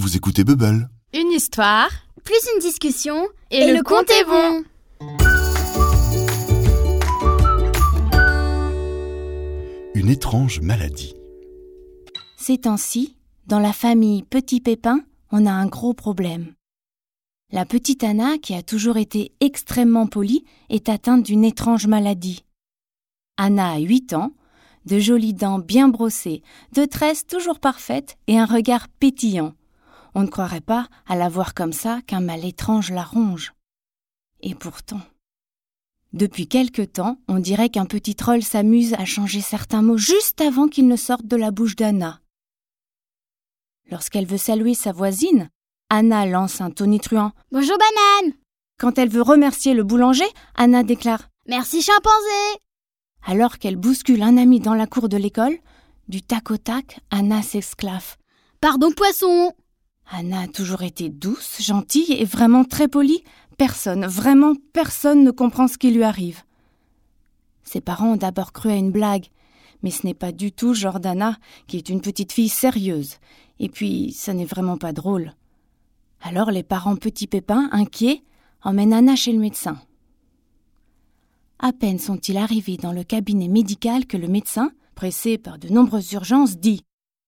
Vous écoutez Bubble. Une histoire plus une discussion et, le, compte est bon. Une étrange maladie. Ces temps-ci, dans la famille Petit Pépin, on a un gros problème. La petite Anna, qui a toujours été extrêmement polie, est atteinte d'une étrange maladie. Anna a 8 ans, de jolies dents bien brossées, de tresses toujours parfaites et un regard pétillant. On ne croirait pas, à la voir comme ça, qu'un mal étrange la ronge. Et pourtant. Depuis quelque temps, on dirait qu'un petit troll s'amuse à changer certains mots juste avant qu'ils ne sortent de la bouche d'Anna. Lorsqu'elle veut saluer sa voisine, Anna lance un tonitruant Bonjour banane Quand elle veut remercier le boulanger, Anna déclare Merci chimpanzé Alors qu'elle bouscule un ami dans la cour de l'école, du tac au tac, Anna s'exclave Pardon poisson Anna a toujours été douce, gentille et vraiment très polie. Personne, vraiment personne ne comprend ce qui lui arrive. Ses parents ont d'abord cru à une blague, mais ce n'est pas du tout genre d'Anna, qui est une petite fille sérieuse. Et puis, ça n'est vraiment pas drôle. Alors les parents Petit Pépin, inquiets, emmènent Anna chez le médecin. À peine sont-ils arrivés dans le cabinet médical que le médecin, pressé par de nombreuses urgences, dit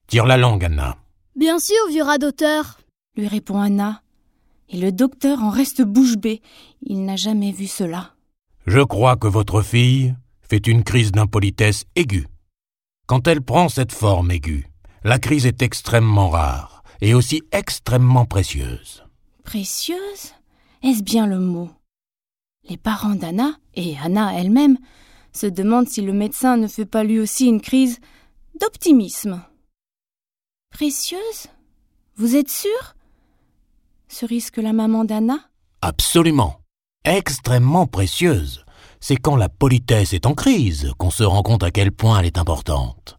Tire la langue, Anna. Bien sûr, vieux rat d'auteur, lui répond Anna. Et le docteur en reste bouche bée. Il n'a jamais vu cela. Je crois que votre fille fait une crise d'impolitesse aiguë. Quand elle prend cette forme aiguë, la crise est extrêmement rare et aussi extrêmement précieuse. Précieuse? Est-ce bien le mot? Les parents d'Anna, et Anna elle-même, se demandent si le médecin ne fait pas lui aussi une crise d'optimisme. Précieuse? Vous êtes sûr Se risque la maman d'Anna? Absolument. Extrêmement précieuse. C'est quand la politesse est en crise qu'on se rend compte à quel point elle est importante.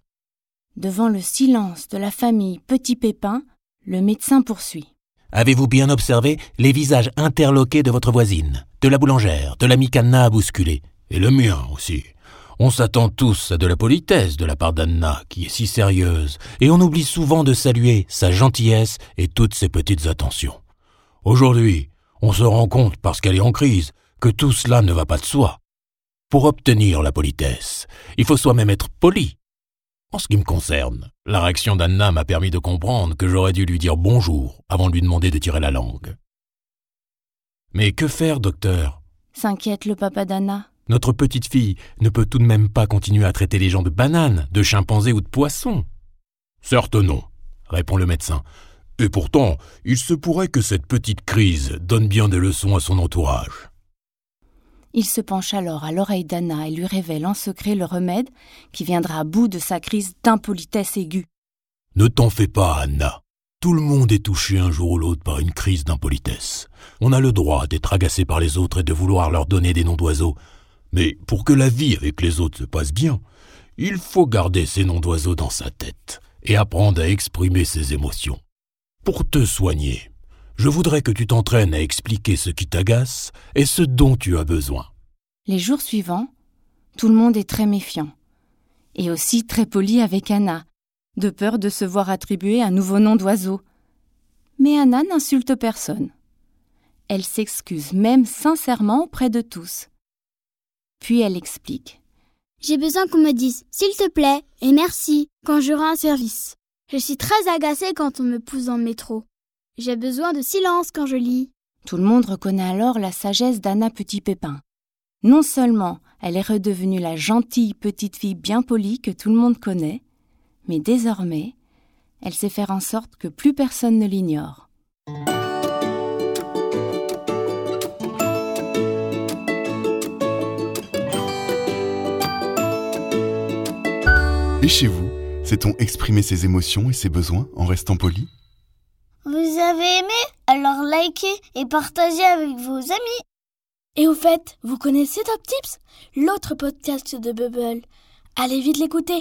Devant le silence de la famille Petit Pépin, le médecin poursuit. Avez-vous bien observé les visages interloqués de votre voisine, de la boulangère, de l'ami Canna à bousculer, et le mien aussi? On s'attend tous à de la politesse de la part d'Anna, qui est si sérieuse, et on oublie souvent de saluer sa gentillesse et toutes ses petites attentions. Aujourd'hui, on se rend compte, parce qu'elle est en crise, que tout cela ne va pas de soi. Pour obtenir la politesse, il faut soi-même être poli. En ce qui me concerne, la réaction d'Anna m'a permis de comprendre que j'aurais dû lui dire bonjour avant de lui demander de tirer la langue. Mais que faire, docteur? S'inquiète le papa d'Anna. Notre petite fille ne peut tout de même pas continuer à traiter les gens de bananes, de chimpanzés ou de poissons. Certes non, répond le médecin. Et pourtant, il se pourrait que cette petite crise donne bien des leçons à son entourage. Il se penche alors à l'oreille d'Anna et lui révèle en secret le remède qui viendra à bout de sa crise d'impolitesse aiguë. Ne t'en fais pas, Anna. Tout le monde est touché un jour ou l'autre par une crise d'impolitesse. On a le droit d'être agacé par les autres et de vouloir leur donner des noms d'oiseaux, mais pour que la vie avec les autres se passe bien, il faut garder ces noms d'oiseaux dans sa tête et apprendre à exprimer ses émotions. Pour te soigner, je voudrais que tu t'entraînes à expliquer ce qui t'agace et ce dont tu as besoin. Les jours suivants, tout le monde est très méfiant, et aussi très poli avec Anna, de peur de se voir attribuer un nouveau nom d'oiseau. Mais Anna n'insulte personne. Elle s'excuse même sincèrement auprès de tous. Puis elle explique. J'ai besoin qu'on me dise s'il te plaît et merci quand j'aurai un service. Je suis très agacée quand on me pousse dans le métro. J'ai besoin de silence quand je lis. Tout le monde reconnaît alors la sagesse d'Anna Petit Pépin. Non seulement elle est redevenue la gentille petite fille bien polie que tout le monde connaît, mais désormais, elle sait faire en sorte que plus personne ne l'ignore. Et chez vous, sait-on exprimer ses émotions et ses besoins en restant poli Vous avez aimé Alors likez et partagez avec vos amis. Et au fait, vous connaissez Top Tips L'autre podcast de Bubble. Allez vite l'écouter,